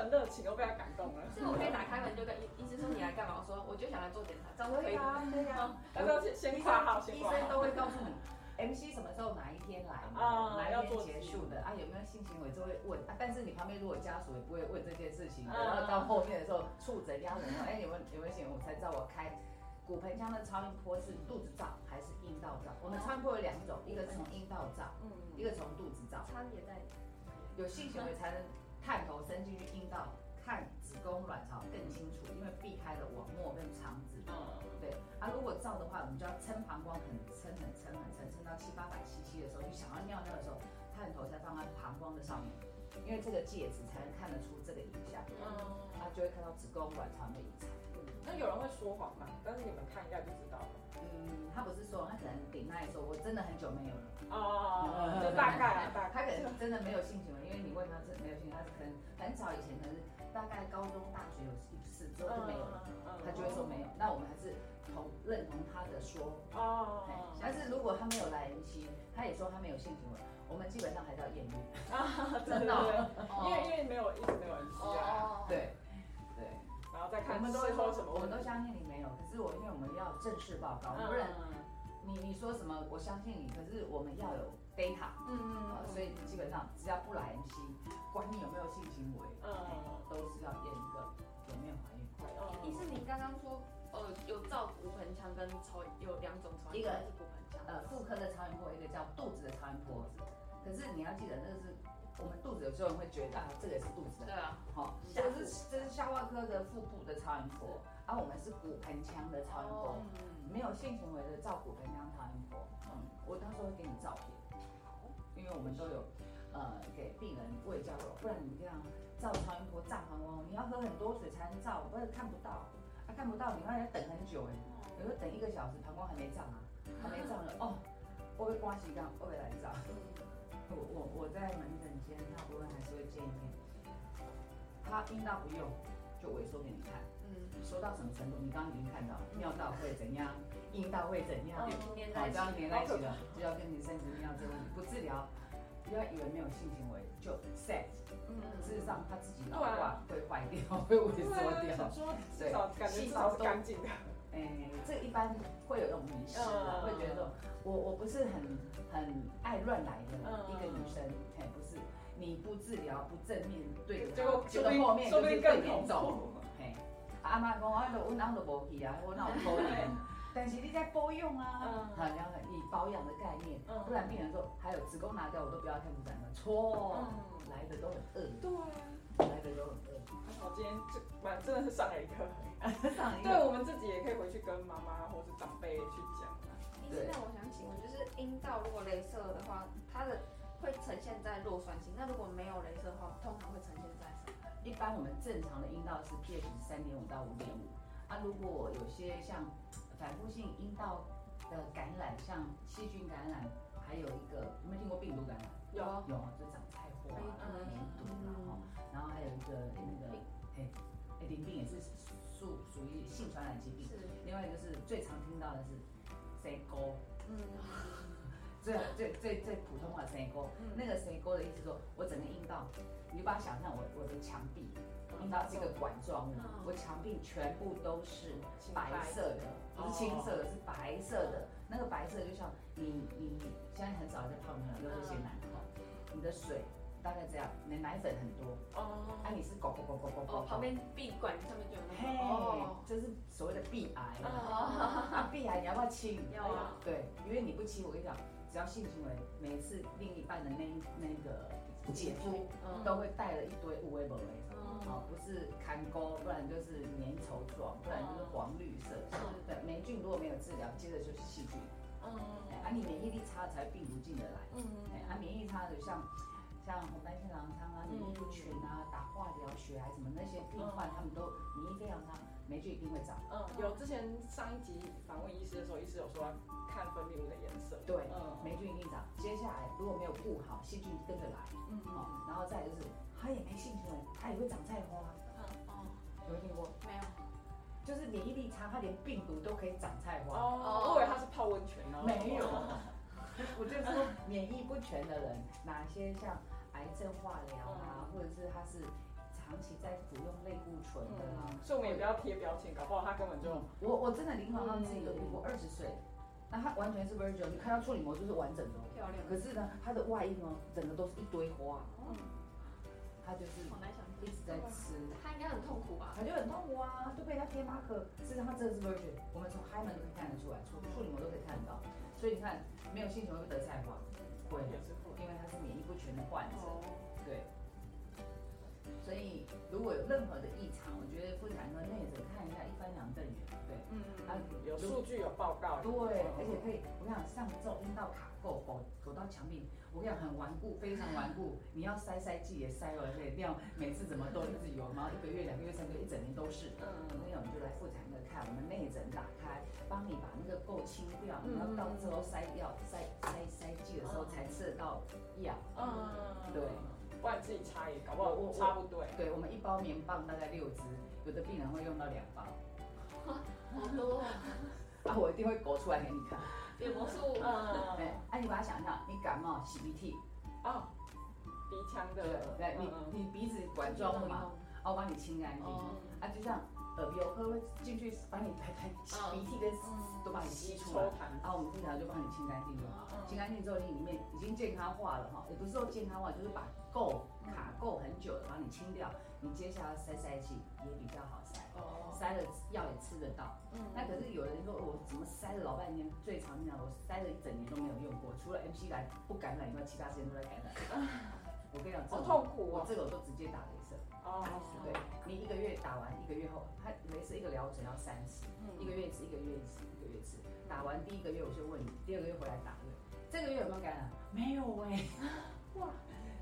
诚热情，我被他感动了。所以我可以打开门就跟医医生说你来干嘛？我说我就想来做检查，这样可以的。啊，对呀。要不要先先挂号？先医。生都会告诉你，MC 什么时候哪一天来啊嘛，哪一天结束的啊，有没有性行为就会问啊。但是你旁边如果家属也不会问这件事情，嗯然后到后面的时候，触诊家人说，哎，有没有有没有性行为，我才知道我开。骨盆腔的超音波是肚子照还是阴道照？我们超音波有两种，一个是从阴道照，嗯一个从肚子照。差别在。有性行为才能探头伸进去阴道看子宫卵巢更清楚，因为避开了网膜跟肠子。嗯，对啊，如果照的话，我们就要撑膀胱，很撑很撑很撑，撑到七八百 CC 的时候，你想要尿尿的时候，探头才放在膀胱的上面，因为这个戒指才能看得出这个影像，嗯，它就会看到子宫卵巢的异常。那有人会说谎吗？但是你们看一下就知道了。嗯，他不是说，他可能顶那一说，我真的很久没有了。哦，就大概啊，大他。可能真的没有性行为，因为你问他是没有性他是可能很早以前，可能大概高中、大学有一次之后就没有了，他就会说没有。那我们还是同认同他的说。哦哎，但是如果他没有来 M 期，他也说他没有性行为，我们基本上还是要验孕。啊，真的，因为因为因为我们要正式报告，嗯不然你你说什么我相信你，可是我们要有 data。嗯呃，所以基本上只要不来 MC，管你有没有性行为，嗯都是要验一个有没有怀孕。医生，您刚刚说，呃，有照骨盆腔跟超有两种超音波，一个是骨盆腔，呃，妇科的超音波，一个叫肚子的超音波。可是你要记得，那个是我们肚子，有时候人会觉得啊，这个也是肚子的。对啊，好，这个是这是消化科的腹部的超音波，然后我们是骨盆腔的超音波，没有性行为的照骨盆腔超音波。嗯，我到时候会给你照片，因为我们都有呃给病人喂教肉，不然你这样照超音波胀膀胱，你要喝很多水才能照，不然看不到，啊看不到，你还要等很久哎，有时候等一个小时膀胱还没胀啊，还没胀呢哦，我会刮洗缸，我会来照。我我我在门诊间，他不会还是会见一面。他阴道不用，就萎缩给你看，嗯，缩到什么程度？你刚刚已经看到，尿道会怎样，阴道会怎样，好，这样连在一起了，就要跟你生殖泌尿这个问题，不治疗，不要以为没有性行为就 sex，嗯。事实上他自己老化会坏掉，会萎缩掉。想。说至少感觉至少是干净的，哎，这一般会有一种迷失会觉得说，我我不是很很爱乱来的嗯。一个女生，哎，不是，你不治疗不正面对着结果她，结果后面就是更严重阿妈讲，我都我哪都无去啊，我哪有可能？但是你在保养啊，嗯。好，然后以保养的概念嗯，不然病人说还有子宫拿掉我都不要看妇产科，错嗯，来的都很饿，对啊，来的都很饿。还好今天就蛮真的是上了一课，上一个。对我们自己也可以回去跟妈妈或是长辈去讲啊，医生，那我想请问，就是阴道如果镭射的话，它的会呈现在弱酸性，那如果没有镭射的话，通常会呈现在什么？一般我们正常的阴道是 pH 三点五到五点五，啊，如果有些像反复性阴道的感染，像细菌感染，还有一个有没有听过病毒感染？有。有，就长菜花啊、嗯。梅毒啊，哈然后还有一个那个嘿，哎淋病也是属属于性传染疾病，是，另外一个是最常听到的是 C 沟。嗯，最最最最普通话谁沟，那个谁沟的意思说，我整个阴道，你把它想象我我的墙壁，阴道是一个管状物，我墙壁全部都是白色的，不是青色的，是白色的。那个白色就像你你现在很少在泡牛奶，都是些奶哈，你的水大概这样，你的奶粉很多，哦，啊你是狗狗狗狗狗狗，哦，旁边壁管上面就有那个，哦，，这是所谓的壁癌。哦，啊，壁癌你要不要清？要啊，对，因为你不清，我跟你讲，只要性行为，每次另一半的那那个姐夫嗯。都会带了一堆无为不为，嗯。好，不是看沟，不然就是粘稠状，不然就是黄绿色。是对，霉菌如果没有治疗，接着就是细菌。嗯。哎，啊，你免疫力差才病毒进得来。嗯。哎，啊，免疫力差的像像红斑性狼疮啊、免疫不全啊、打化疗、血癌什么那些病患，他们都免疫非常差，霉菌一定会长。嗯，有之前上一集访问医师的时候，医师有说看分泌物的颜色，对，嗯。霉菌一定长。接下来如果没有顾好，细菌跟着来，嗯哦，然后再就是它也没性行为，它也会长菜花，嗯哦，有听过？没有，就是免疫力差，它连病毒都可以长菜花。哦，我以为他是泡温泉呢，没有，我就说免疫不全的人，哪些像癌症化疗啊，或者是他是长长期在服用类固醇的啊。所以我们也不要贴标签，搞不好他根本就我我真的临床上自己有遇过二十岁，那他完全是 virgin，你看到处理膜就是完整的。哦，漂亮，可是呢，它的外阴哦，整个都是一堆花，嗯，他就是好难想一直在吃。他应该很痛苦吧？他就很痛苦啊，就被他贴 mark，事实上他真的是 virgin，我们从 hymen 都可以看得出来，处处理膜都可以看得到，所以你看没有性行为会得菜花，会。因为他是免疫不全的患者，哦，对。所以如果有任何的异常，我觉得妇产科内诊看一下一翻两瞪眼，对。嗯啊有数据有报告。对，而且可以，我跟你讲，像这种阴道卡垢、狗狗到墙壁，我跟你讲很顽固，非常顽固。你要塞塞剂也塞了，而且一定要每次怎么都一直有，然后一个月、两个月、三个月、一整年都是。嗯我跟你讲，你就来妇产科看，我们内诊打开，帮你把那个垢清掉，然后到最后塞药、塞塞塞剂的时候才吃得到药。嗯，对，不然自己擦也搞不好擦不对。对，我们一包棉棒大概六支，有的病人会用到两包，好多哦，啊，我一定会勾出来给你看。变魔术，嗯，哎，啊，你把它想象，你感冒擤鼻涕，哦，鼻腔的，对，你嗯你鼻子管状物嘛，啊，我帮你清干净，哦，啊，就像耳鼻喉科会进去把你排排鼻涕跟都把你吸出来然后我们正常就帮你清干净就好。清干净之后，你里面已经健康化了哈，也不是说健康化，就是把垢卡垢很久的帮你清掉，你接下来塞塞剂也比较好塞，哦，塞了药也吃得到。嗯那可是有人说我怎么塞了老半天，最常讲我塞了一整年都没有用过，除了 MC 来不感染以外，其他时间都在感染。我跟你讲，好痛苦哦。这个我都直接打。哦，对你一个月打完，一个月后，他每次一个疗程要三次，一个月一次，一个月一次，一个月一次。打完第一个月我就问你，第二个月回来打对不对？这个月有没有感染？没有哎、哇，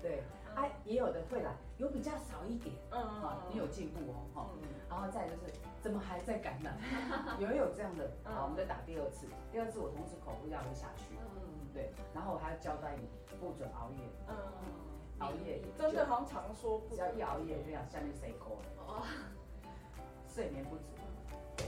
对，哎，也有的会来，有比较少一点，嗯啊，你有进步哦，哈。嗯然后再就是怎么还在感染？有没有这样的？好，我们再打第二次，第二次我同时口服药就下去，嗯对，然后我还要交代你不准熬夜，嗯，熬夜真的好像常说不只要一熬夜，我跟你讲下面谁勾了，哦，睡眠不足，对，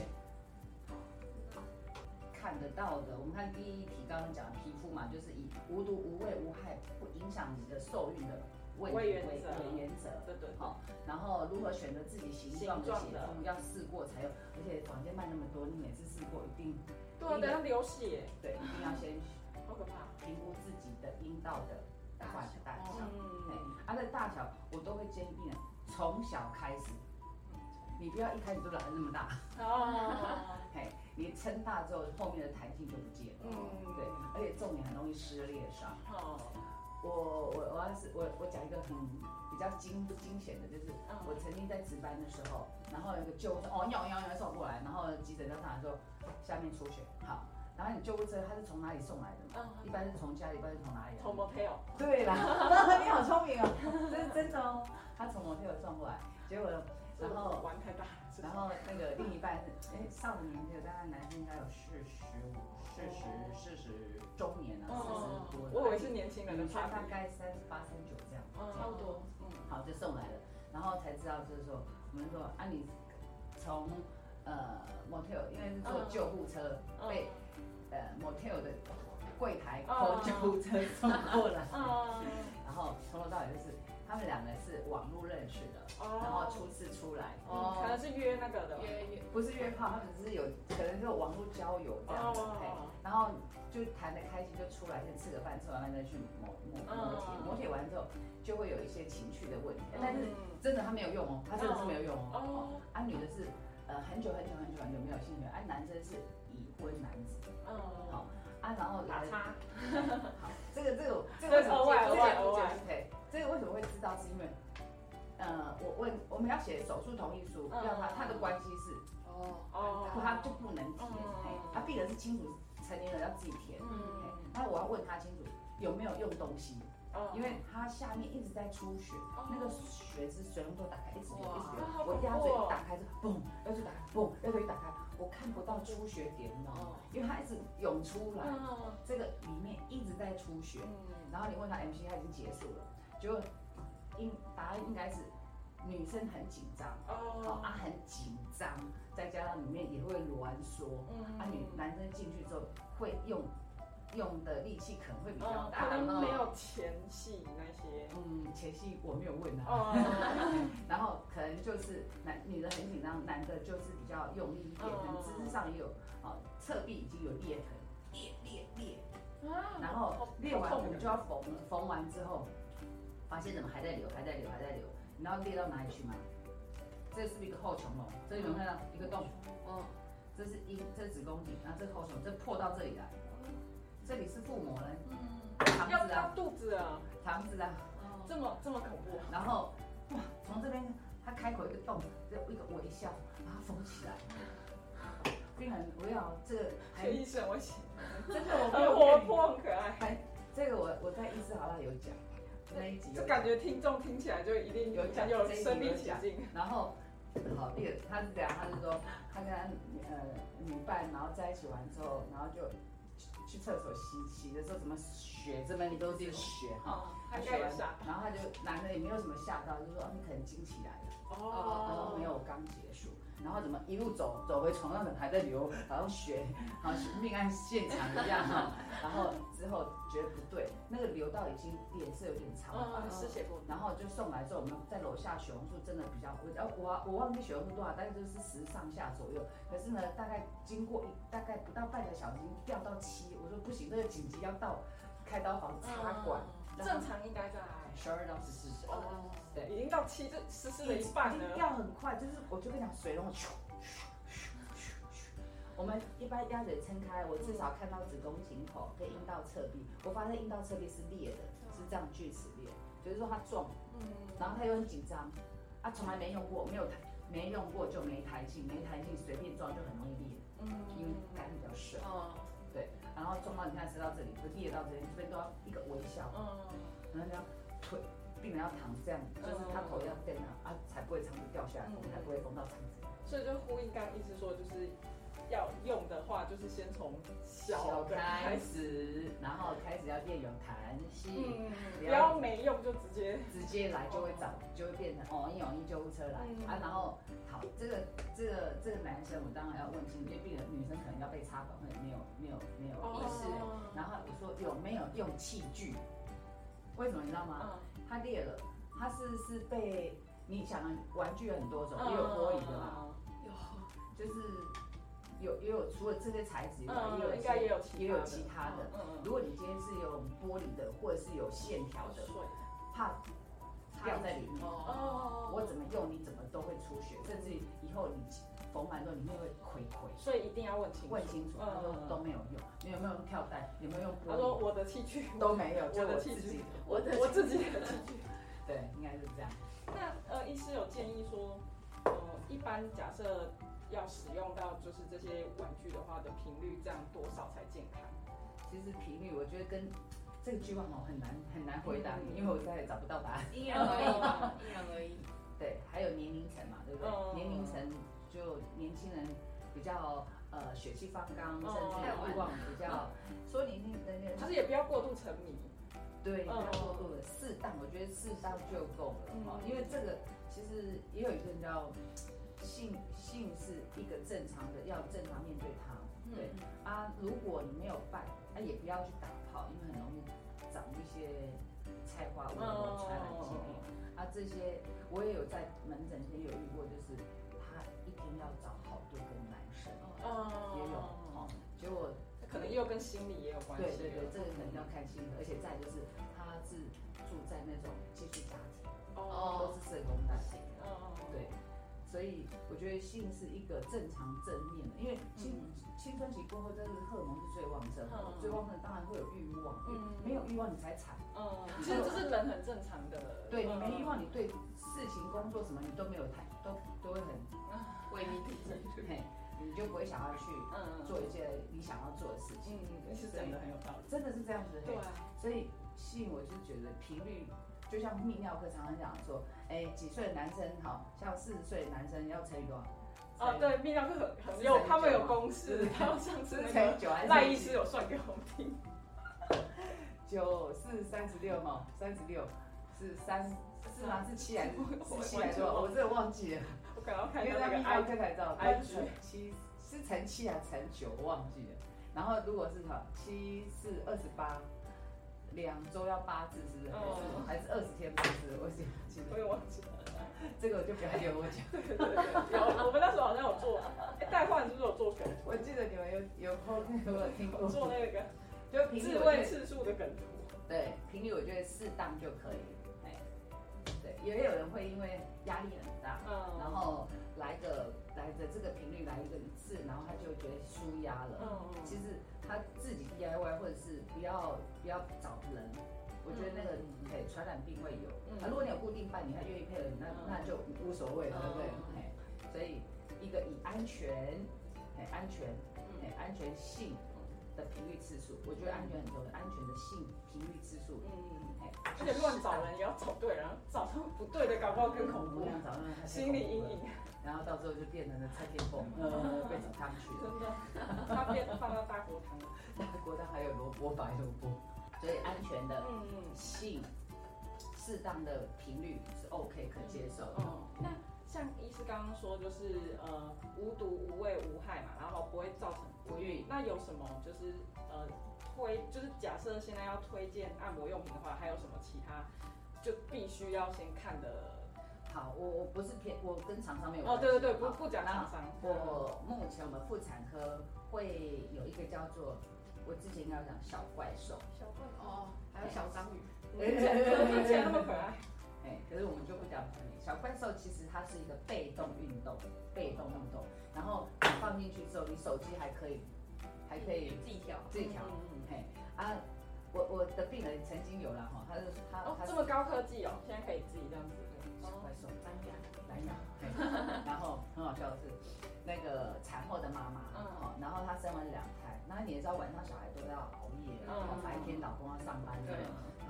看得到的。我们看第一题刚刚讲皮肤嘛，就是以无毒无味无害，不影响你的受孕的为为原则为原则。对对，好，然后如何选择自己形状的形状的血肤，要试过才有。而且坊间卖那么多，你每次试过一定对啊，等下流血，对，一定要先好可怕。评估自己的阴道的大小大小。嗯，哎，它的大小我都会建议病人从小开始，你不要一开始就来的那么大，哦，嘿，你撑大之后后面的弹性就不见了。嗯，对，而且重点很容易撕裂伤。哦，我我我要是我我讲一个很比较惊惊险的，就是嗯。我曾经在值班的时候，然后有个救护车哦尿尿尿送过来，然后急诊车上来之后下面出血，好，然后你救护车它是从哪里送来的嘛？嗯，一般是从家里，一般是从哪里来？从 motel，对啦，你好聪明哦，这是真的哦。他从 motel 送过来，结果然后玩太大，然后那个另一半是哎上了年纪，大概男生应该有四十五、四十、四十中年啊，四十多我以为是年轻人的女生大，概三十八、三九这样。嗯差不多，嗯，好，就送来了，然后才知道就是说，我们说啊，你从呃 motel，因为是坐救护车嗯被呃 motel 的柜台嗯扣救护车送过来，嗯，然后从头到尾就是他们两个是网络认识的，然后初次出来，哦，可能是约那个的，约约，不是约炮，他们只是有可能就网络交友这样子，然后就谈得开心就出来先吃个饭，吃完饭再去磨磨磨铁，磨铁完之后就会有一些情趣的问题，但是真的他没有用哦，他真的是没有用哦。哦，啊，女的是呃很久很久很久很久没有性行为，啊，男生是已婚男子，嗯，好啊，然后来打叉，好，这个这个 这个为什么额外这个为什么会知道？是因为呃，我问我们要写手术同意书，嗯要他他的关系是，哦哦他就不能填，他病人是清楚成年人要自己填，嘿嗯，那我要问他清楚有没有用东西，哦因为他下面一直在出血，那个血是水龙头打开一直流一直流哇，我压嘴一打开就嘣，要去打开嘣，鸭嘴一打开，我看不到出血点，你知道吗？因为它一直涌出来，嗯。这个里面一直在出血，嗯，然后你问他 MC 他已经结束了，结果应答案应该是女生很紧张，好哦，啊很紧张，再加上里面也会挛缩，嗯。啊女男生进去之后会用用的力气可能会比较嗯，大，可能没有前戏那些，嗯前戏我没有问啊，哦，然后可能就是男女的很紧张，男的就是比较用力一点，可能姿势上也有哦，侧壁已经有裂痕，裂裂裂，然后裂完我们就要缝，缝完之后发现怎么还在流，还在流，还在流，你知道裂到哪里去吗？这是不是一个后穹窿？这里有没有看到一个洞？哦，这是一，这子宫颈，然后这后穹，这破到这里来，这里是腹膜嘞，肠子啊，肚子啊，肠子啊，这么这么恐怖，然后哇，从这边他开口一个洞，就一个微笑，把它缝起来。病人不要这个，还医生我写，真的我很活泼很可爱。还这个我我在医师好像有讲那一集，就感觉听众听起来就一定有讲有身临其境。然后好，第二他是这样，他是说他跟呃女伴然后在一起完之后，然后就。去厕所洗洗的时候，怎么血这边都是血哈？他血完，然后他就男的也没有什么吓到，就说你可能惊起来了。哦，然后没有刚结束。然后怎么一路走走回床上，还在流，好像血，好像命案现场一样哈。然后之后觉得不对，那个流到已经脸色有点苍白，失血过。然后就送来之后，我们在楼下血红素真的比较，我我我忘记血红素多少，大概就是十上下左右。可是呢，大概经过一大概不到半个小时，掉到七。我说不行，这个紧急要到开刀房插管。正常应该在十二到十四。哦，对，已经到七，这十四的一半了。掉很快，就是我就跟你讲，水龙咻我们一般鸭嘴撑开，我至少看到子宫颈口跟阴道侧壁，我发现阴道侧壁是裂的，是这样锯齿裂，就是说它撞，嗯，然后它又很紧张，啊，从来没用过，没有抬，没用过就没弹性，没弹性随便撞就很容易裂，嗯，你看吃到这里，就裂到这边，这边都要一个微笑，嗯，然后这样腿。病人要躺这样，就是他头要垫啊，啊才不会肠子掉下来，才不会缝到肠子。所以就呼应刚一直说，就是要用的话，就是先从小开始，然后开始要练有弹性，不要没用就直接直接来就会找，就会变成哦一有一救护车来啊。然后好，这个这个这个男生我当然要问清楚，因为病人女生可能要被插管或者没有没有没有意识，然后我说有没有用器具？为什么你知道吗？它裂了，它是是被你想玩具有很多种，也有玻璃的嘛，有，就是有也有除了这些材质以外，也有应该也有也有其他的。如果你今天是有玻璃的，或者是有线条的，怕掉在里面，哦，我怎么用你怎么都会出血，甚至以后你。缝完之后里面会亏亏，所以一定要问清楚。问清楚，他说都没有用。你有没有用跳带？有没有用玻璃？他说我的器具都没有，我的器具，我的我自己的器具。对，应该是这样。那呃，医师有建议说，呃，一般假设要使用到就是这些玩具的话的频率，这样多少才健康？其实频率，我觉得跟这个句话哦很难很难回答你，因为我再也找不到答案。因人而异嘛，因人而异。对，还有年龄层嘛，对不对？年龄层。就年轻人比较呃血气方刚，甚至欲望比较，说年轻人就是也不要过度沉迷，对，不要过度的适当，我觉得适当就够了哈。因为这个其实也有一个叫性性是一个正常的，要正常面对它，对啊。如果你没有办，啊也不要去打炮，因为很容易长一些菜花或者传染疾病啊。这些我也有在门诊也有遇过，就是他。一天要找好多个男生，也有哦，结果可能又跟心理也有关系。对对对，这个可能要看心理，而且再就是他是住在那种寄宿家庭，哦，都是社工带，哦，对，所以我觉得性是一个正常正面的，因为青青春期过后，这个荷尔蒙是最旺盛的，最旺盛当然会有欲望，嗯，没有欲望你才惨，嗯，其实这是人很正常的，对你没欲望，你对事情工作什么你都没有太都都会很。为你提升，嘿，你就不会想要去做一些你想要做的事情。嗯，是真的很有道理，真的是这样子。对，所以吸引我就觉得频率，就像泌尿科常常讲说，哎，几岁的男生，好像四十岁的男生要乘以多少？哦，对，泌尿科很有，他们有公式，他们上次那个赖医师有算给我们听。九四三十六哈，三十六是三，是吗？是七还是 七还是多？我真的忘记了。因为那个 I 才知道，它乘七是乘七还是乘九，我忘记了。然后如果是哈七四二十八，两周要八次是不是？还是二十天八次？我记记得。我也忘记了。这个我就不要给我讲。对对对，有我们那时候好像有做，哎，代换是不是有做梗图？我记得你们有有空有没有听过？做那个就自问次数的梗图。对，频率我觉得适当就可以。哎，对，也有人会因为压力很大，嗯，然后来个来的这个频率来一个一次，然后他就觉得舒压了。嗯嗯，其实他自己 DIY 或者是不要不要找人，我觉得那个哎传染病会有。啊，如果你有固定伴侣，他愿意配合你，那那就无所谓了，对不对？哎，所以一个以安全，哎安全，哎安全性。的频率次数，我觉得安全很重要。安全的性频率次数，嗯嗯，哎，而且乱找人也要找对，然后找到不对的，搞不好更恐怖。心理阴影，然后到最后就变成了蔡天凤，呃，被煮汤去了。真的，他变放到大锅汤了。大锅汤还有萝卜白萝卜，所以安全的性适当的频率是 OK 可接受。的，那。像医师刚刚说，就是呃无毒无味无害嘛，然后不会造成不孕。那有什么就是呃推，就是假设现在要推荐按摩用品的话，还有什么其他就必须要先看的？好，我我不是偏，我跟厂商没有哦，对对对，不不讲厂商。我目前我们妇产科会有一个叫做，我之前应该讲小怪兽，小怪哦，还有小章鱼，听起来那么可爱。哎，可是我们就不讲小怪兽，其实它是一个被动运动，被动运动。然后你放进去之后，你手机还可以，还可以自己调，自己调。嘿，啊，我我的病人曾经有了哈，他是他哦这么高科技哦，现在可以自己这样子。小怪兽，蓝牙，蓝牙。然后很好笑的是，那个产后的妈妈，嗯，然后她生完两胎，那你也知道晚上小孩都要熬夜，然后白天老公要上班，对。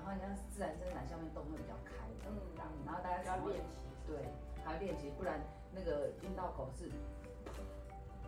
然后你像自然生产下面洞会比较开，嗯，然后大家要练习，对，还要练习，不然那个阴道口是，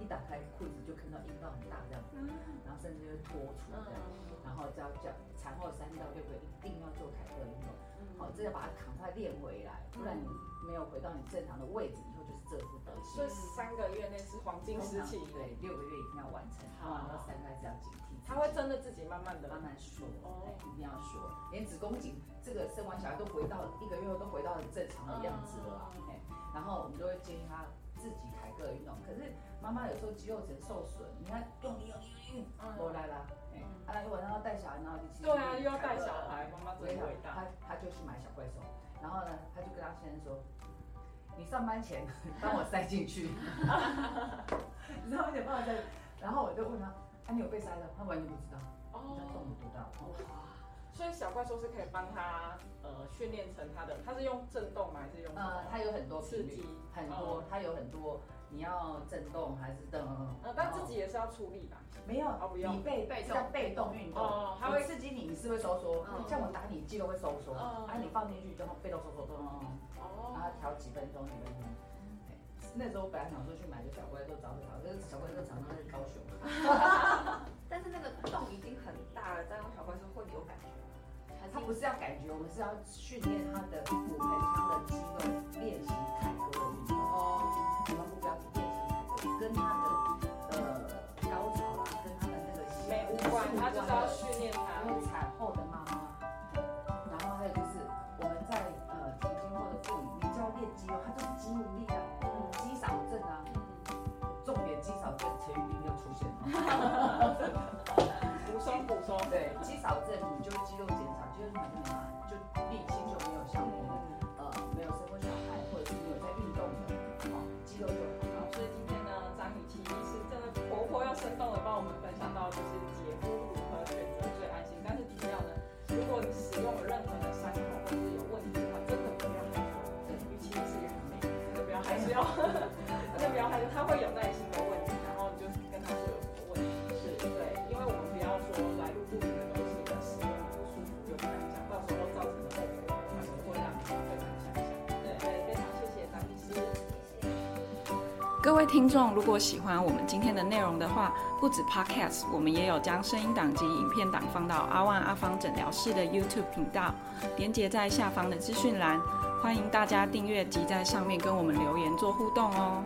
一打开裤子就看到阴道很大这样，嗯，然后甚至就会脱出这样，然后叫叫产后三到六个月一定要做凯特运动，好，这要把它赶快练回来，不然你没有回到你正常的位置，以后就是这副德行。所以三个月内是黄金时期，对，六个月一定要完成，好，然后三个月是要紧。他会真的自己慢慢的慢慢说，哦，一定要说，连子宫颈这个生完小孩都回到一个月后都回到很正常的样子了，哎，然后我们就会建议他自己凯个运动。可是妈妈有时候肌肉层受损，你看用力用力用力，我来了，哎，啊，晚上要带小孩，然后就对啊，又要带小孩，妈妈真伟大。他他就去买小怪兽，然后呢，他就跟他先生说，你上班前帮我塞进去，你知道为什么塞？然后我就问他。啊，你有被塞的，他完全不知道，哦，他动不到，哇，所以小怪兽是可以帮他呃训练成他的，他是用震动吗？还是用？呃，他有很多刺激，很多，他有很多，你要震动还是等？呃，但自己也是要出力吧？没有，哦不用，你被被在被动运动，哦，它会刺激你，你是会收缩，像我打你肌肉会收缩，啊，你放进去就被动收缩，动，哦，然后调几分钟，几分钟。那时候我本来想说去买个小怪兽找找，可是小怪兽厂商在高雄。但是那个洞已经很大了，再用小怪兽会有感觉吗？它不是要感觉，我们是要训练它的骨盆腔的肌肉，练习凯歌的运动。哦。我们目标是练习凯歌，跟它的呃高潮啦，跟它的那个没无关，它就是要训练各位听众，如果喜欢我们今天的内容的话，不止 Podcast，我们也有将声音档及影片档放到阿万阿芳诊疗室的 YouTube 频道，连接在下方的资讯栏，欢迎大家订阅及在上面跟我们留言做互动哦。